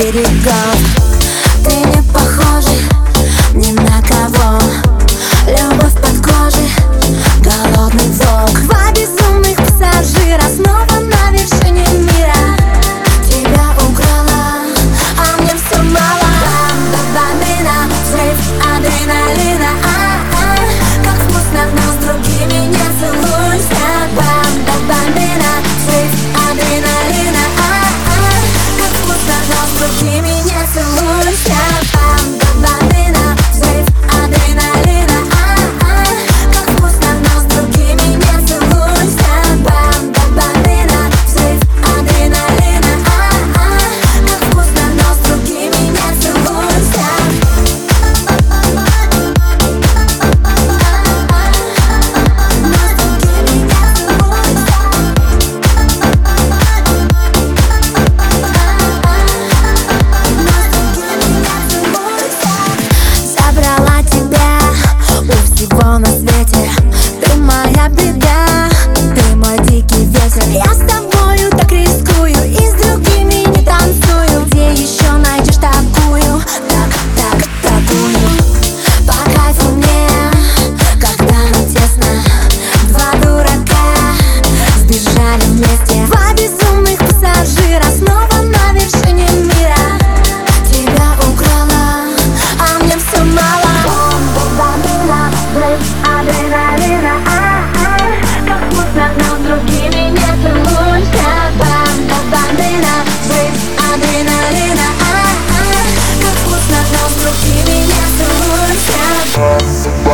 let it go. Yes.